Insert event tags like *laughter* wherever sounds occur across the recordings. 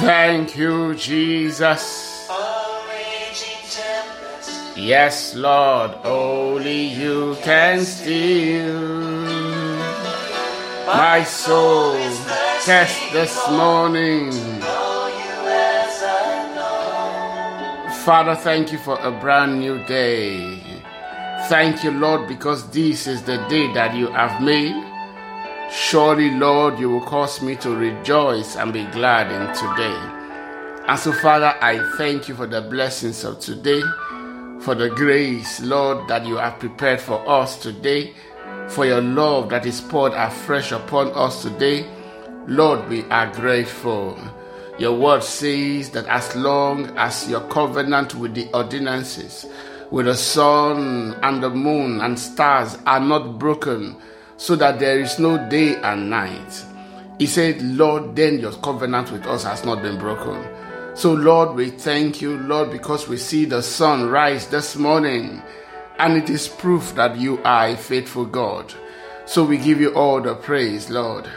Thank you, Jesus. Yes, Lord, only you can still my soul. Test this morning. Father, thank you for a brand new day. Thank you, Lord, because this is the day that you have made. Surely, Lord, you will cause me to rejoice and be glad in today. And so, Father, I thank you for the blessings of today, for the grace, Lord, that you have prepared for us today, for your love that is poured afresh upon us today. Lord, we are grateful. Your word says that as long as your covenant with the ordinances, with the sun and the moon and stars are not broken, so that there is no day and night. He said, Lord, then your covenant with us has not been broken. So, Lord, we thank you, Lord, because we see the sun rise this morning, and it is proof that you are a faithful God. So, we give you all the praise, Lord,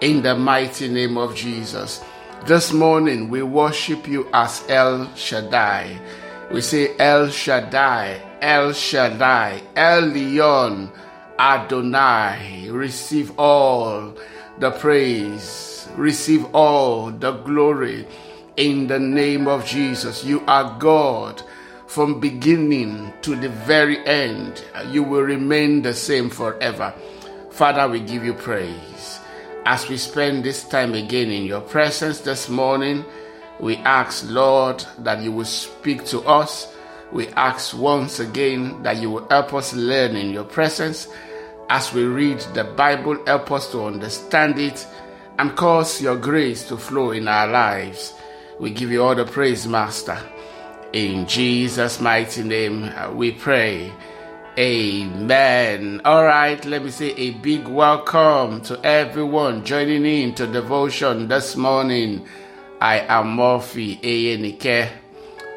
in the mighty name of Jesus. This morning, we worship you as El Shaddai. We say El Shaddai, El Shaddai, El Elyon, Adonai. Receive all the praise, receive all the glory in the name of Jesus. You are God from beginning to the very end. You will remain the same forever. Father, we give you praise. As we spend this time again in your presence this morning, we ask, Lord, that you will speak to us. We ask once again that you will help us learn in your presence. As we read the Bible, help us to understand it and cause your grace to flow in our lives. We give you all the praise, Master. In Jesus' mighty name, uh, we pray. Amen. All right, let me say a big welcome to everyone joining in to devotion this morning. I am Murphy Ayenike.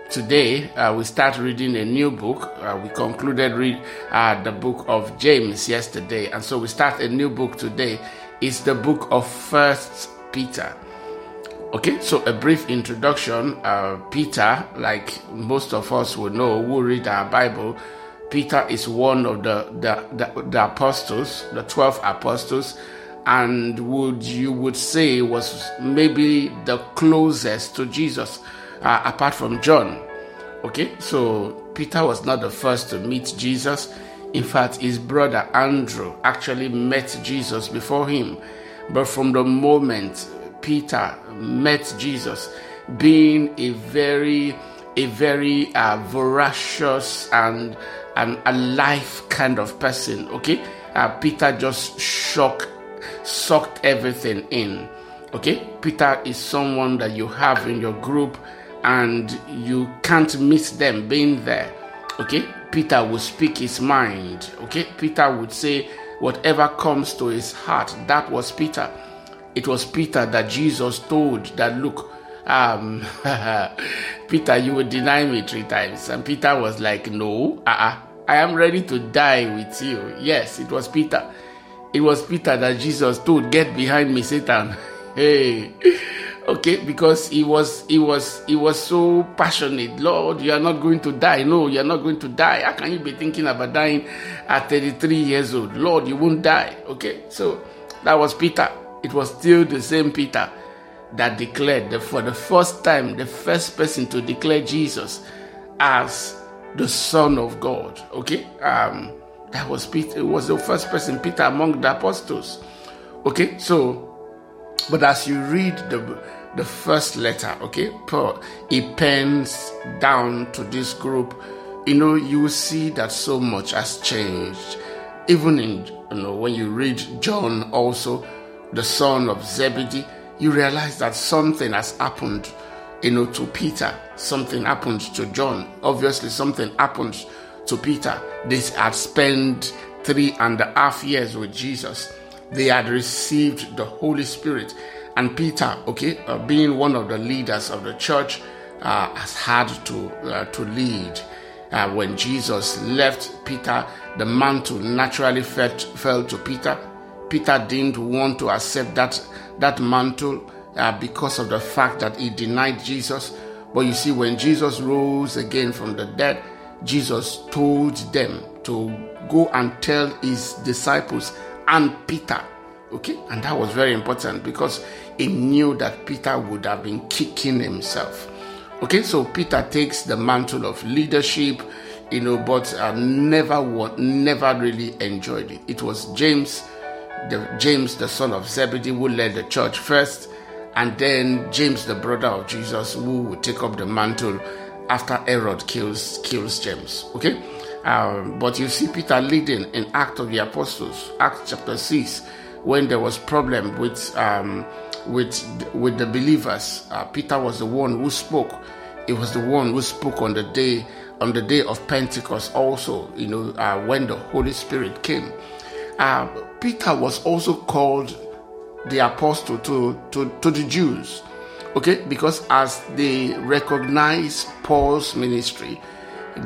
Today, uh, we start reading a new book. Uh, we concluded read uh, the book of James yesterday, and so we start a new book today. It's the book of First Peter. Okay, so a brief introduction. Uh, Peter, like most of us will know who read our Bible, Peter is one of the, the, the, the apostles, the 12 apostles, and would you would say was maybe the closest to Jesus uh, apart from John. Okay, so Peter was not the first to meet Jesus. In fact, his brother Andrew actually met Jesus before him. But from the moment Peter met Jesus, being a very, a very uh, voracious and and a life kind of person, okay, uh, Peter just shocked, sucked everything in. Okay, Peter is someone that you have in your group and you can't miss them being there. Okay, Peter will speak his mind. Okay, Peter would say whatever comes to his heart. That was Peter. It was Peter that Jesus told that look, um, *laughs* Peter, you will deny me three times. And Peter was like, No, uh-uh, I am ready to die with you. Yes, it was Peter. It was Peter that Jesus told, Get behind me, Satan. *laughs* Hey. Okay, because he was he was he was so passionate. Lord, you are not going to die. No, you are not going to die. How can you be thinking about dying at 33 years old? Lord, you won't die. Okay, so that was Peter. It was still the same Peter that declared that for the first time, the first person to declare Jesus as the Son of God. Okay, um, that was Peter. It was the first person, Peter, among the apostles. Okay, so but as you read the the first letter, okay, Paul, he pens down to this group. You know, you see that so much has changed. Even in you know when you read John, also the son of Zebedee, you realize that something has happened. You know, to Peter, something happened to John. Obviously, something happened to Peter. They had spent three and a half years with Jesus they had received the Holy Spirit. And Peter, okay, uh, being one of the leaders of the church, uh, has had to uh, to lead. Uh, when Jesus left Peter, the mantle naturally fell, fell to Peter. Peter didn't want to accept that that mantle. uh, because of the fact that he denied Jesus. But you see, when Jesus rose again from the dead, Jesus told them to go and tell his disciples and Peter. Okay, and that was very important because he knew that Peter would have been kicking himself. Okay, so Peter takes the mantle of leadership, you know, but uh, never never really enjoyed it. It was James, the James, the son of Zebedee, who led the church first, and then James, the brother of Jesus, who would take up the mantle after Herod kills kills James. Okay, um, but you see Peter leading in Act of the Apostles, Acts chapter six, when there was problem with um, with with the believers. Uh, Peter was the one who spoke. He was the one who spoke on the day on the day of Pentecost. Also, you know, uh, when the Holy Spirit came. Uh, Peter was also called the apostle to, to, to the Jews. Okay, because as they recognized Paul's ministry,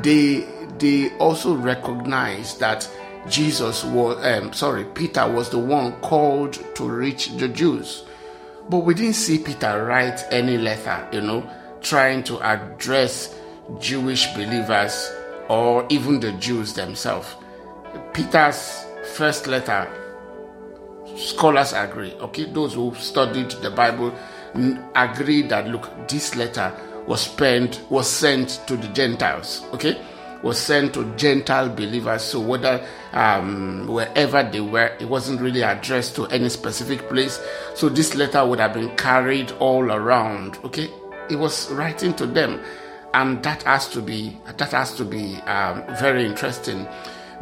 they they also recognized that Jesus was um, sorry, Peter was the one called to reach the Jews. But we didn't see Peter write any letter, you know, trying to address Jewish believers or even the Jews themselves. Peter's first letter, scholars agree, okay, those who studied the Bible agree that look, this letter was spent was sent to the Gentiles, okay, was sent to Gentile believers. So whether um, wherever they were, it wasn't really addressed to any specific place. So this letter would have been carried all around, okay. It was writing to them and that has to be that has to be um, very interesting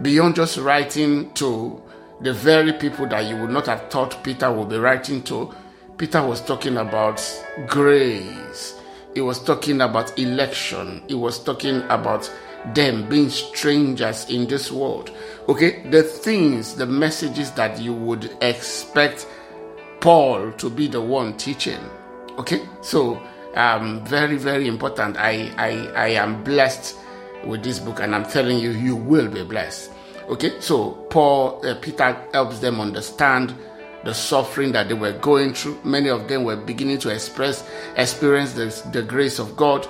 beyond just writing to the very people that you would not have thought peter would be writing to peter was talking about grace he was talking about election he was talking about them being strangers in this world okay the things the messages that you would expect paul to be the one teaching okay so um, very, very important. I, I, I am blessed with this book, and I'm telling you, you will be blessed. Okay, so Paul, uh, Peter helps them understand the suffering that they were going through. Many of them were beginning to express, experience the, the grace of God,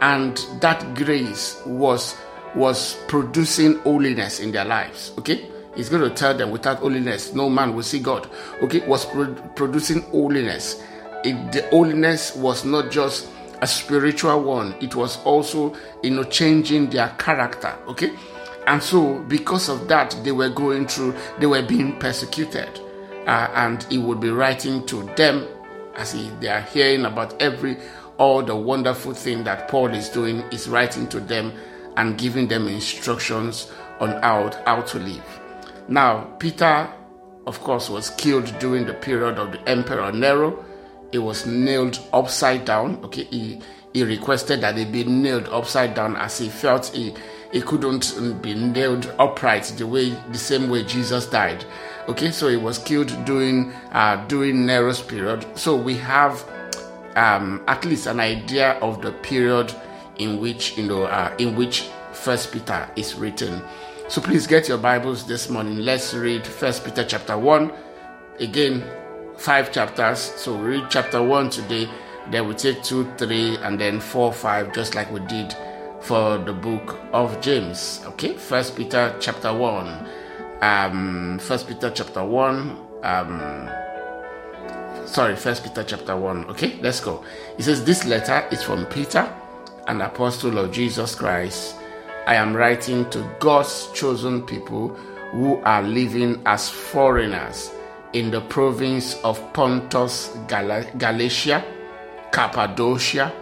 and that grace was was producing holiness in their lives. Okay, he's going to tell them, without holiness, no man will see God. Okay, was pro- producing holiness it, the holiness was not just a spiritual one it was also you know changing their character okay and so because of that they were going through they were being persecuted uh, and he would be writing to them as he, they are hearing about every all the wonderful thing that paul is doing is writing to them and giving them instructions on how, how to live now peter of course was killed during the period of the emperor nero He was nailed upside down. Okay, he he requested that it be nailed upside down as he felt he he couldn't be nailed upright the way the same way Jesus died. Okay, so he was killed during uh, during Nero's period. So we have um, at least an idea of the period in which you know uh, in which First Peter is written. So please get your Bibles this morning. Let's read First Peter chapter one. Again, five chapters. So we read chapter one today, then we take two, three, and then four, five, just like we did for the book of James. Okay, First Peter chapter one. Um, First Peter chapter one. Um, sorry, First Peter chapter one. Okay, let's go. It says this letter is from Peter, an apostle of Jesus Christ. I am writing to God's chosen people who are living as foreigners in the province of Pontus, Gal- Galatia, Cappadocia,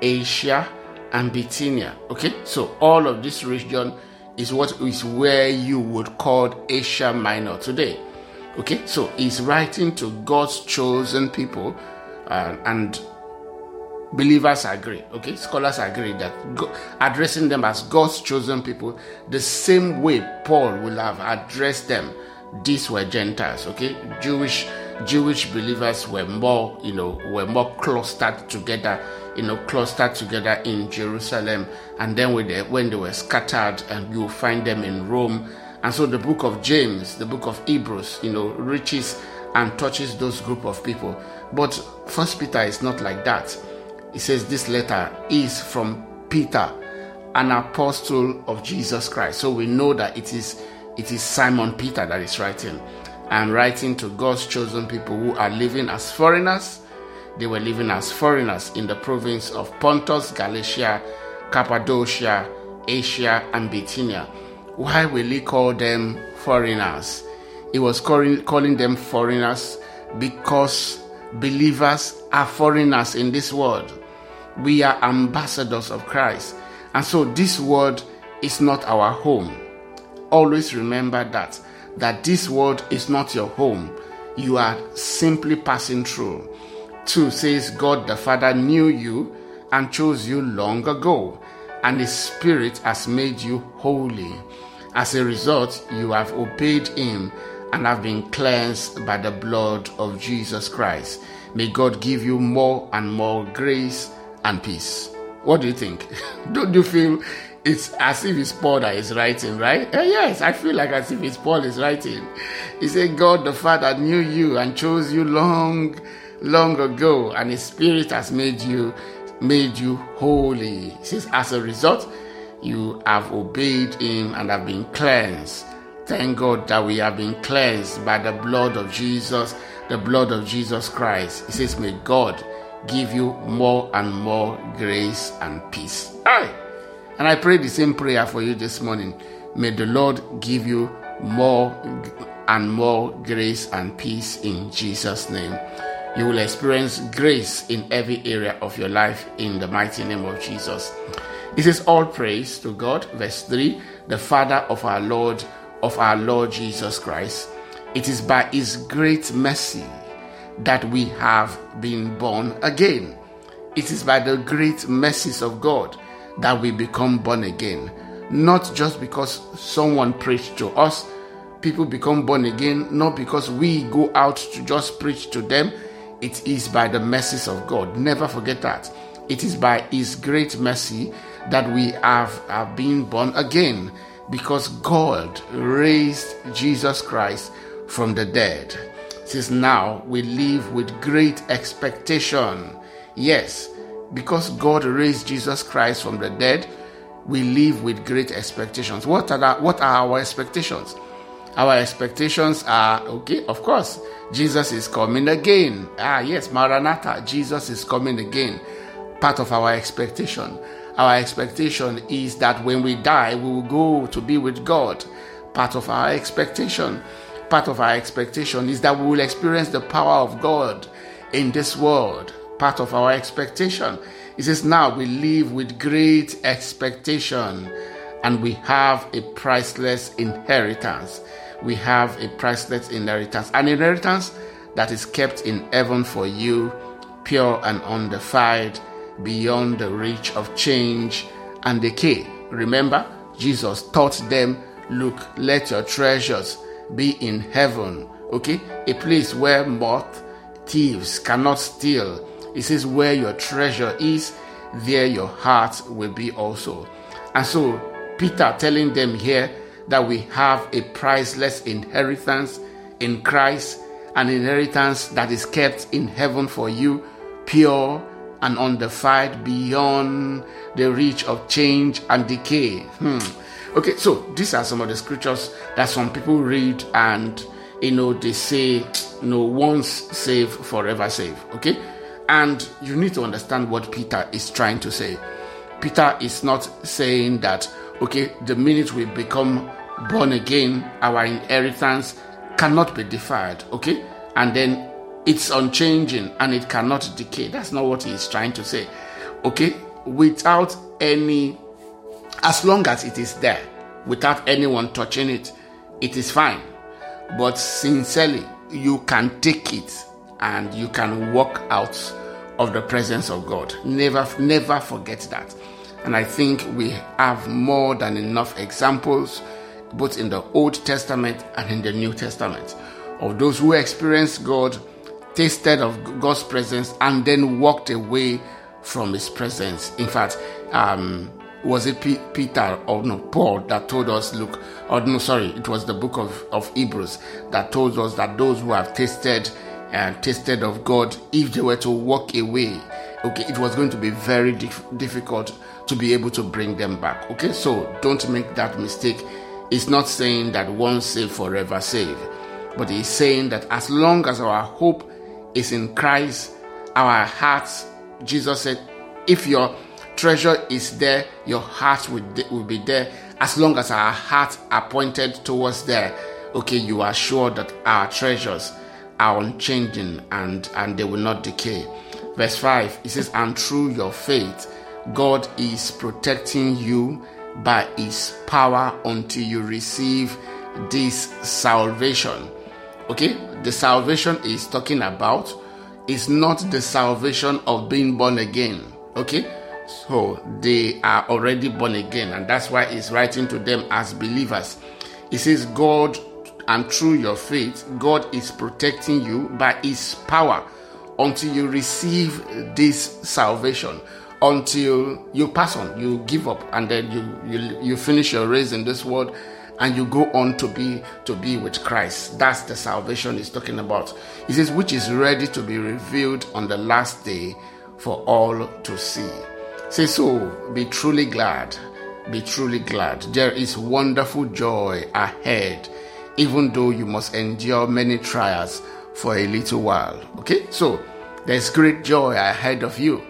Asia, and Bithynia. Okay, so all of this region is what is where you would call Asia Minor today. Okay, so he's writing to God's chosen people, uh, and believers agree. Okay, scholars agree that addressing them as God's chosen people, the same way Paul will have addressed them these were Gentiles, okay? Jewish Jewish believers were more, you know, were more clustered together, you know, clustered together in Jerusalem, and then when they, when they were scattered, and you find them in Rome. And so the book of James, the book of Hebrews, you know, reaches and touches those group of people. But First Peter is not like that. It says this letter is from Peter, an apostle of Jesus Christ. So we know that it is it is Simon Peter that is writing and writing to God's chosen people who are living as foreigners. They were living as foreigners in the province of Pontus, Galatia, Cappadocia, Asia, and Bithynia. Why will he call them foreigners? He was calling, calling them foreigners because believers are foreigners in this world. We are ambassadors of Christ. And so this world is not our home. Always remember that that this world is not your home. You are simply passing through. 2 says God the Father knew you and chose you long ago, and His Spirit has made you holy. As a result, you have obeyed Him and have been cleansed by the blood of Jesus Christ. May God give you more and more grace and peace. What do you think? *laughs* Don't you feel it's as if it's Paul that is writing, right? Uh, yes, I feel like as if it's Paul is writing. He said, God the Father knew you and chose you long, long ago, and His Spirit has made you, made you holy. He says, as a result, you have obeyed Him and have been cleansed. Thank God that we have been cleansed by the blood of Jesus, the blood of Jesus Christ. He says, May God give you more and more grace and peace. Aye. And I pray the same prayer for you this morning. May the Lord give you more and more grace and peace in Jesus' name. You will experience grace in every area of your life in the mighty name of Jesus. It is all praise to God. Verse 3 the Father of our Lord, of our Lord Jesus Christ. It is by His great mercy that we have been born again. It is by the great mercies of God that we become born again. Not just because someone preached to us, people become born again, not because we go out to just preach to them. It is by the mercies of God. Never forget that. It is by His great mercy that we have, have been born again because God raised Jesus Christ from the dead. Since now we live with great expectation. Yes, because God raised Jesus Christ from the dead, we live with great expectations. What are that, what are our expectations? Our expectations are okay, of course, Jesus is coming again. Ah, yes, Maranatha, Jesus is coming again. Part of our expectation. Our expectation is that when we die, we will go to be with God. Part of our expectation. Part of our expectation is that we will experience the power of God in this world. Part of our expectation. It says, Now we live with great expectation and we have a priceless inheritance. We have a priceless inheritance, an inheritance that is kept in heaven for you, pure and undefiled, beyond the reach of change and decay. Remember, Jesus taught them, Look, let your treasures be in heaven, okay? A place where moth, thieves cannot steal. It says, Where your treasure is, there your heart will be also. And so, Peter telling them here that we have a priceless inheritance in Christ, an inheritance that is kept in heaven for you, pure and undefiled beyond the reach of change and decay. Hmm. Okay, so these are some of the scriptures that some people read and you know they say you know once saved forever saved okay and you need to understand what peter is trying to say peter is not saying that okay the minute we become born again our inheritance cannot be defiled okay? And then it's unchanging and it cannot decay. That's not what he is trying to say okay? Without any as long as it is there without anyone touching it it is fine. But sincerely you can take it and you can walk out of the presence of god. Never never forget that and i think we have more than enough examples both in the old testament and in the new testament of those who experienced god tasted of god's presence and then walked away from his presence. In fact um, was it P- Peter or no Paul that told us, look, or no, sorry, it was the book of, of Hebrews that told us that those who have tasted and tasted of God, if they were to walk away, okay, it was going to be very dif- difficult to be able to bring them back. Okay, so don't make that mistake. It's not saying that once saved, forever saved, but it's saying that as long as our hope is in Christ, our hearts, Jesus said, if your treasure is there, your heart will, will be there. As long as our hearts are pointed towards there, okay, you are sure that our treasures are unchanging and, and they will not decay. Verse 5, it says, And through your faith, God is protecting you by his power until you receive this salvation. Okay, the salvation is talking about is not the salvation of being born again. Okay, so they are already born again, and that's why he's writing to them as believers. He says, God, and through your faith, God is protecting you by his power until you receive this salvation until you pass on you give up and then you you, you finish your race in this world and you go on to be to be with Christ. That's the salvation he's talking about. He says which is ready to be revealed on the last day for all to see. Say so be truly glad be truly glad. There is wonderful joy ahead even though you must endure many trials for a little while. Okay so there's great joy ahead of you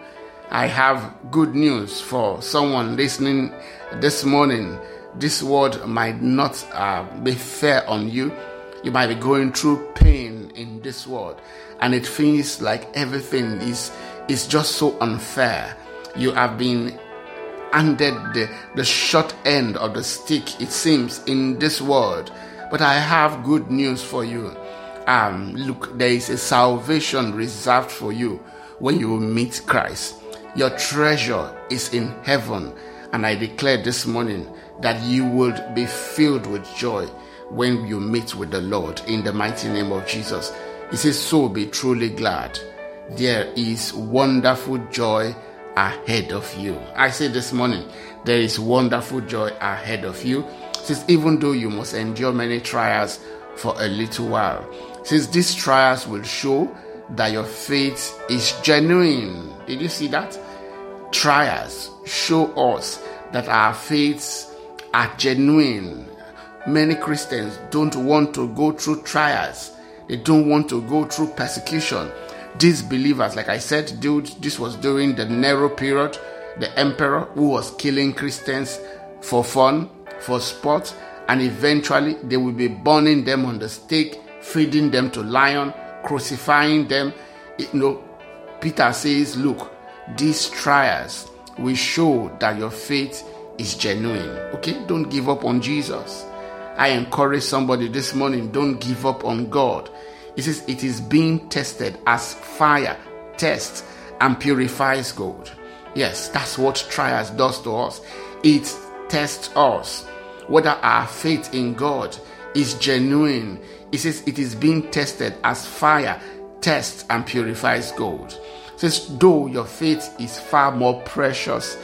I have good news for someone listening this morning. This word might not uh, be fair on you. You might be going through pain in this world, and it feels like everything is is just so unfair. You have been handed the, the short end of the stick, it seems, in this world. But I have good news for you. Um, look, there is a salvation reserved for you when you meet Christ. Your treasure is in heaven. And I declare this morning that you will be filled with joy when you meet with the Lord in the mighty name of Jesus. He says, So be truly glad. There is wonderful joy ahead of you. I say this morning, there is wonderful joy ahead of you. Since even though you must endure many trials for a little while, since these trials will show that your faith is genuine. Did you see that? Trials show us that our faiths are genuine. Many Christians don't want to go through trials, they don't want to go through persecution. These believers, like I said, dude, this was during the Nero period, the emperor who was killing Christians for fun, for sport, and eventually they will be burning them on the stake, feeding them to lion, crucifying them. You know, Peter says, Look, these trials will show that your faith is genuine. Okay, don't give up on Jesus. I encourage somebody this morning, don't give up on God. It says it is being tested as fire tests and purifies gold. Yes, that's what trials does to us. It tests us whether our faith in God is genuine. It says it is being tested as fire tests and purifies gold. It says though your faith is far more precious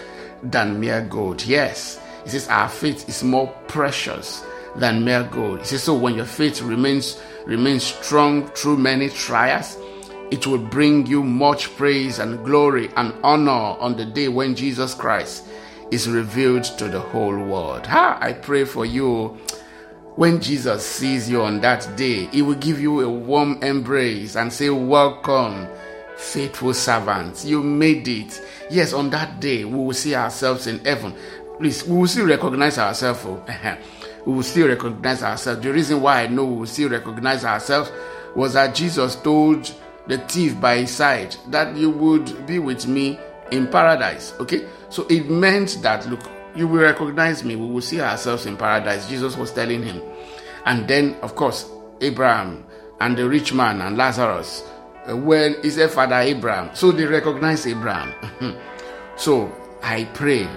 than mere gold. Yes, it says our faith is more precious than mere gold. It says so when your faith remains remains strong through many trials, it will bring you much praise and glory and honor on the day when Jesus Christ is revealed to the whole world. Ha, I pray for you. When Jesus sees you on that day, he will give you a warm embrace and say, Welcome, faithful servants. You made it. Yes, on that day, we will see ourselves in heaven. Please, we will still recognize ourselves. Oh. *laughs* we will still recognize ourselves. The reason why I know we will still recognize ourselves was that Jesus told the thief by his side that you would be with me in paradise. Okay? So it meant that, look, you will recognize me. We will see ourselves in paradise. Jesus was telling him. And then, of course, Abraham and the rich man and Lazarus, uh, when he said, Father Abraham, so they recognize Abraham. *laughs* so I pray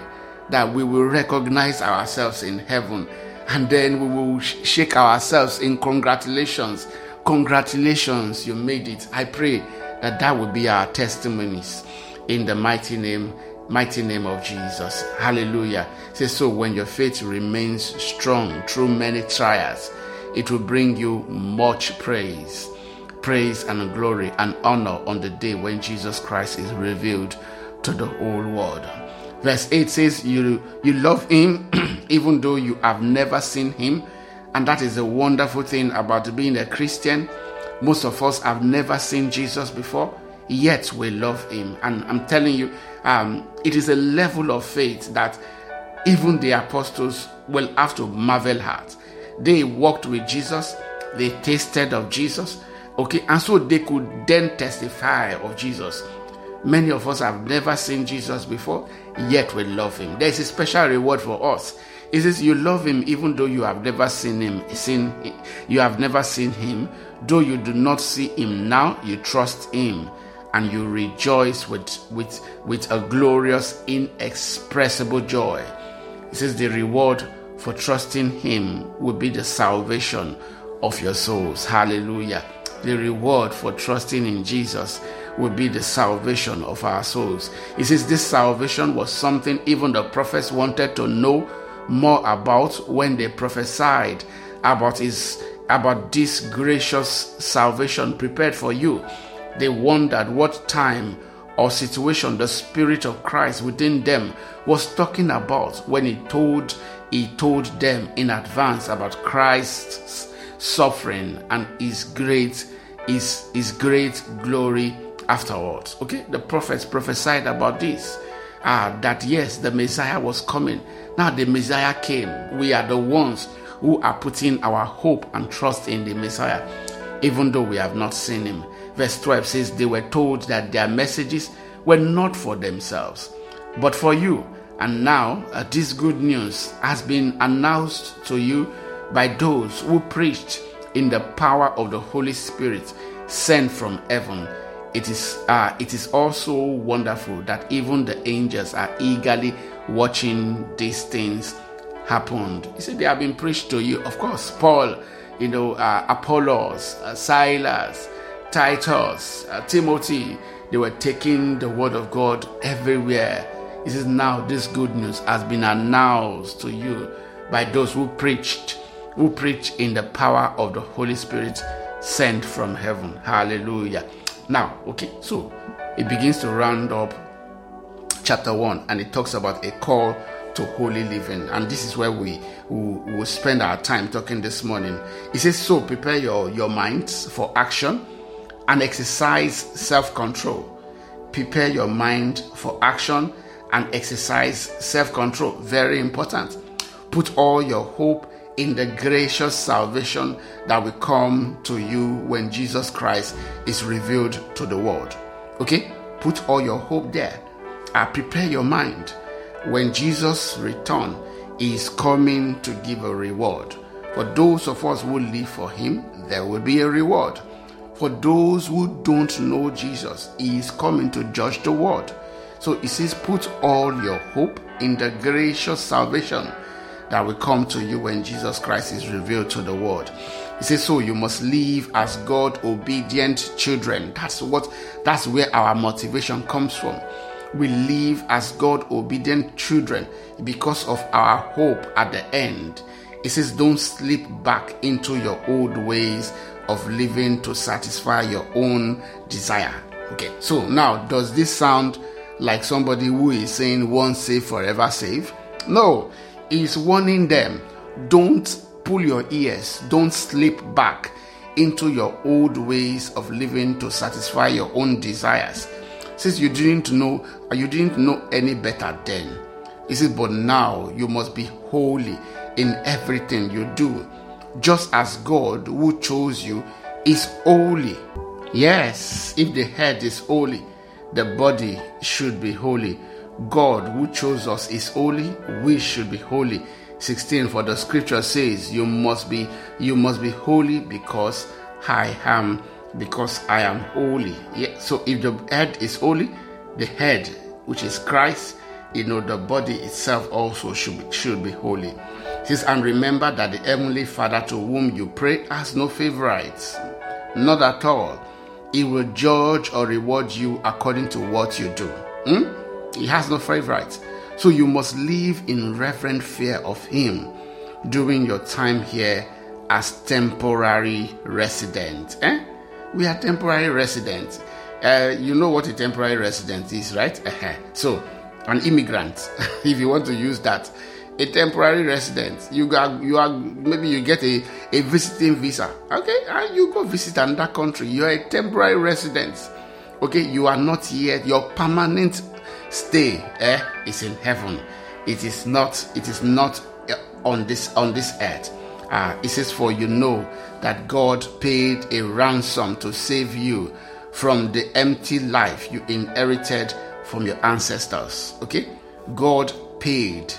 that we will recognize ourselves in heaven and then we will sh- shake ourselves in congratulations. Congratulations, you made it. I pray that that will be our testimonies in the mighty name mighty name of Jesus. Hallelujah. Say so when your faith remains strong through many trials, it will bring you much praise praise and glory and honor on the day when Jesus Christ is revealed to the whole world. Verse 8 says, You, you love him *clears throat* even though you have never seen him. And that is a wonderful thing about being a Christian. Most of us have never seen Jesus before, yet we love him. And I'm telling you, um, it is a level of faith that even the apostles will have to marvel at. They walked with Jesus, they tasted of Jesus, okay, and so they could then testify of Jesus. Many of us have never seen Jesus before, yet we love him. There's a special reward for us. It says you love him even though you have never seen him, seen you have never seen him, though you do not see him now, you trust him and you rejoice with with with a glorious inexpressible joy. It says the reward for trusting him will be the salvation of your souls. Hallelujah. The reward for trusting in Jesus will be the salvation of our souls. He says this salvation was something even the prophets wanted to know more about when they prophesied about his about this gracious salvation prepared for you. They wondered what time or situation the spirit of Christ within them was talking about when he told he told them in advance about Christ's suffering and his great his, his great glory afterwards. Okay, the prophets prophesied about this. Uh, that yes, the Messiah was coming. Now the Messiah came. We are the ones who are putting our hope and trust in the Messiah, even though we have not seen him. Verse 12 says, They were told that their messages were not for themselves, but for you. And now uh, this good news has been announced to you by those who preached in the power of the Holy Spirit sent from heaven it is uh, it is also wonderful that even the angels are eagerly watching these things happen. You see, they have been preached to you. Of course, Paul, you know, uh, Apollos, uh, Silas, Titus, uh, Timothy, they were taking the word of God everywhere. It is now this good news has been announced to you by those who preached, who preach in the power of the Holy Spirit sent from heaven. Hallelujah. Now, okay, so it begins to round up chapter 1 and it talks about a call to holy living and this is where we will spend our time talking this morning it says so prepare your your minds for action and exercise self-control prepare your mind for action and exercise self-control very important put all your hope in the gracious salvation that will come to you when Jesus Christ is revealed to the world. Okay? Put all your hope there. Uh, prepare your mind. When Jesus return, he is coming to give a reward. For those of us who live for him, there will be a reward. For those who don't know Jesus, he is coming to judge the world. So he says, put all your hope in the gracious salvation that will come to you when Jesus Christ is revealed to the world. He says, So you must live as God obedient children. That's what that's where our motivation comes from. We live as God obedient children because of our hope at the end. It says, Don't slip back into your old ways of living to satisfy your own desire. Okay, so now does this sound like somebody who is saying once saved, forever saved? No, he's warning them don't pull your ears, don't slip back into your old ways of living to satisfy your own desires. Since you didn't know, you didn't know any better then. He says, but now you must be holy in everything you do, just as God who chose you is holy. Yes, if the head is holy, the body should be holy. God who chose us is holy, we should be holy. 16 for the scripture says you must be you must be holy because I am because I am holy. Yeah, so if the head is holy, the head which is Christ, you know the body itself also should be, should be holy. Says and remember that the heavenly Father to whom you pray has no favorites. Not at all. He will judge or reward you according to what you do. Hmm? He has no favorites. So you must live in reverent fear of Him during your time here as temporary resident. Eh? We are temporary residents. Uh, you know what a temporary resident is, right? *laughs* So, an immigrant, *laughs* if you want to use that, a temporary resident. You got you are maybe you get a, a visiting visa. Okay, and you go visit another country. You are a temporary resident. Okay, you are not yet your permanent stay eh, is in heaven. It is not. It is not eh, on this on this earth. Uh, it says, For you know that God paid a ransom to save you from the empty life you inherited from your ancestors. Okay? God paid,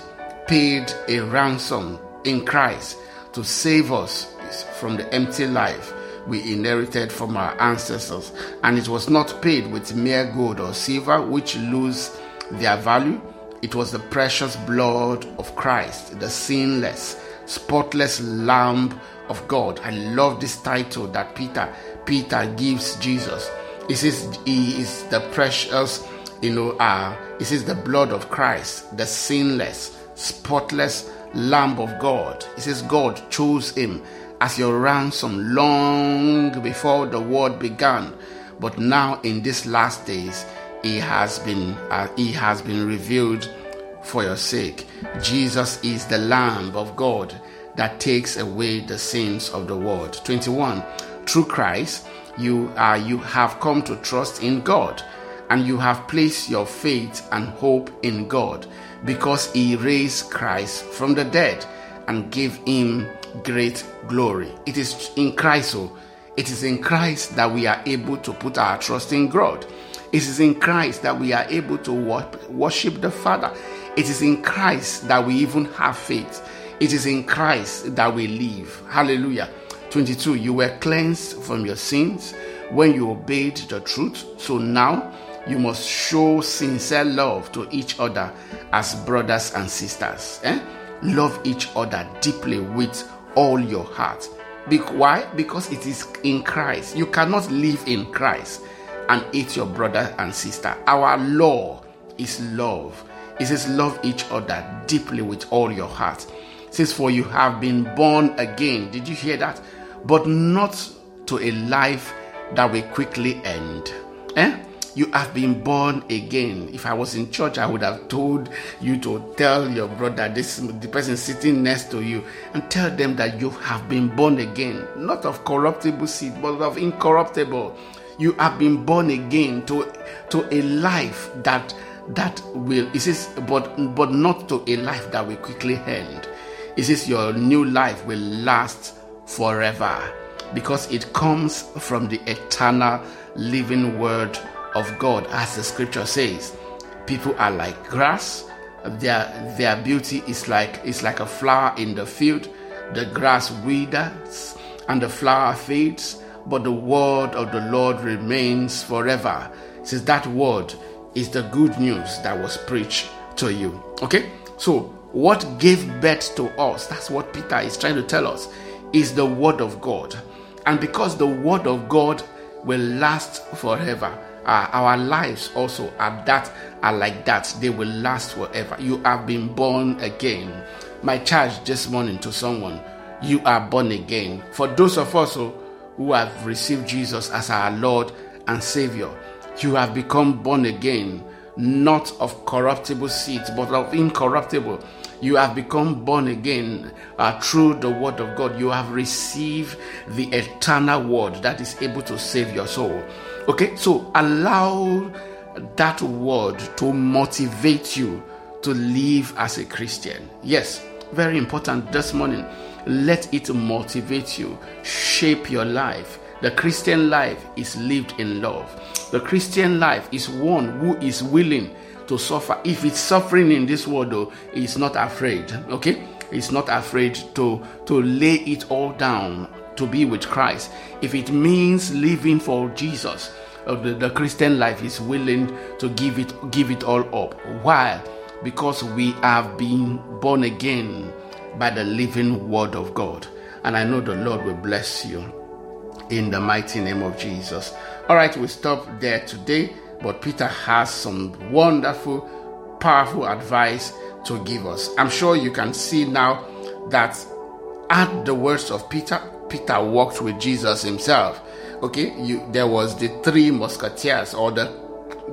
paid a ransom in Christ to save us from the empty life we inherited from our ancestors. And it was not paid with mere gold or silver, which lose their value. It was the precious blood of Christ, the sinless, spotless Lamb of God. I love this title that Peter Peter gives Jesus. He says he is the precious, you know, uh, he says the blood of Christ, the sinless, spotless Lamb of God. He says God chose him as your ransom long before the world began, but now in these last days, he has been uh, he has been revealed for your sake. Jesus is the Lamb of God that takes away the sins of the world. 21. Through Christ, you are you have come to trust in God and you have placed your faith and hope in God because he raised Christ from the dead and gave him great glory. It is in Christ, so it is in Christ that we are able to put our trust in God. It is in Christ that we are able to worship the Father. It is in Christ that we even have faith. It is in Christ that we live. Hallelujah. 22. You were cleansed from your sins when you obeyed the truth. So now you must show sincere love to each other as brothers and sisters. Eh? Love each other deeply with all your heart. Be- why? Because it is in Christ. You cannot live in Christ and hate your brother and sister. Our law is love. It says, Love each other deeply with all your heart. It says, For you have been born again. Did you hear that? But not to a life that will quickly end. Eh? You have been born again. If I was in church, I would have told you to tell your brother, this the person sitting next to you, and tell them that you have been born again, not of corruptible seed, but of incorruptible. You have been born again to to a life that that will it says but but not to a life that will quickly end it says your new life will last forever because it comes from the eternal living word of god as the scripture says people are like grass their their beauty is like is like a flower in the field the grass withers and the flower fades but the word of the lord remains forever says that word is the good news that was preached to you. Okay? So, what gave birth to us, that's what Peter is trying to tell us, is the Word of God. And because the Word of God will last forever, uh, our lives also are that are like that. They will last forever. You have been born again. My charge this morning to someone, you are born again. For those of us who, who have received Jesus as our Lord and Savior, you have become born again, not of corruptible seeds, but of incorruptible. You have become born again uh, through the word of God. You have received the eternal word that is able to save your soul. Okay, so allow that word to motivate you to live as a Christian. Yes, very important this morning. Let it motivate you, shape your life. The Christian life is lived in love. The Christian life is one who is willing to suffer. If it's suffering in this world, though, he's not afraid. Okay? He's not afraid to, to lay it all down to be with Christ. If it means living for Jesus, uh, the, the Christian life is willing to give it give it all up. Why? Because we have been born again by the living word of God. And I know the Lord will bless you in the mighty name of Jesus. All right, we stop there today, but Peter has some wonderful, powerful advice to give us. I'm sure you can see now that at the words of Peter, Peter walked with Jesus himself. okay, you there was the three musketeers or the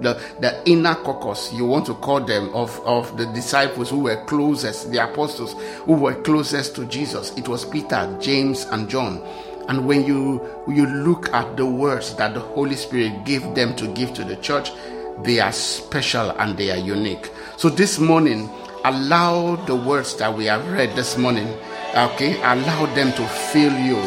the, the inner caucus, you want to call them, of, of the disciples who were closest, the apostles who were closest to Jesus. It was Peter, James, and John. And when you you look at the words that the Holy Spirit gave them to give to the church, they are special and they are unique. So this morning, allow the words that we have read this morning, okay, allow them to fill you.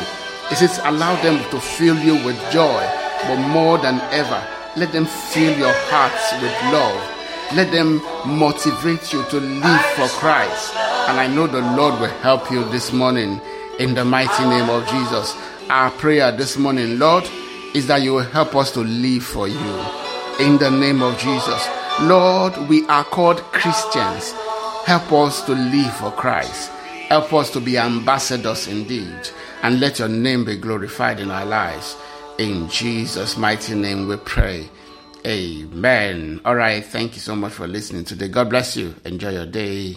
It says, allow them to fill you with joy, but more than ever, let them fill your hearts with love. Let them motivate you to live for Christ. And I know the Lord will help you this morning in the mighty name of Jesus. Our prayer this morning, Lord, is that you will help us to live for you in the name of Jesus. Lord, we are called Christians. Help us to live for Christ. Help us to be ambassadors indeed. And let your name be glorified in our lives. In Jesus' mighty name we pray. Amen. All right. Thank you so much for listening today. God bless you. Enjoy your day.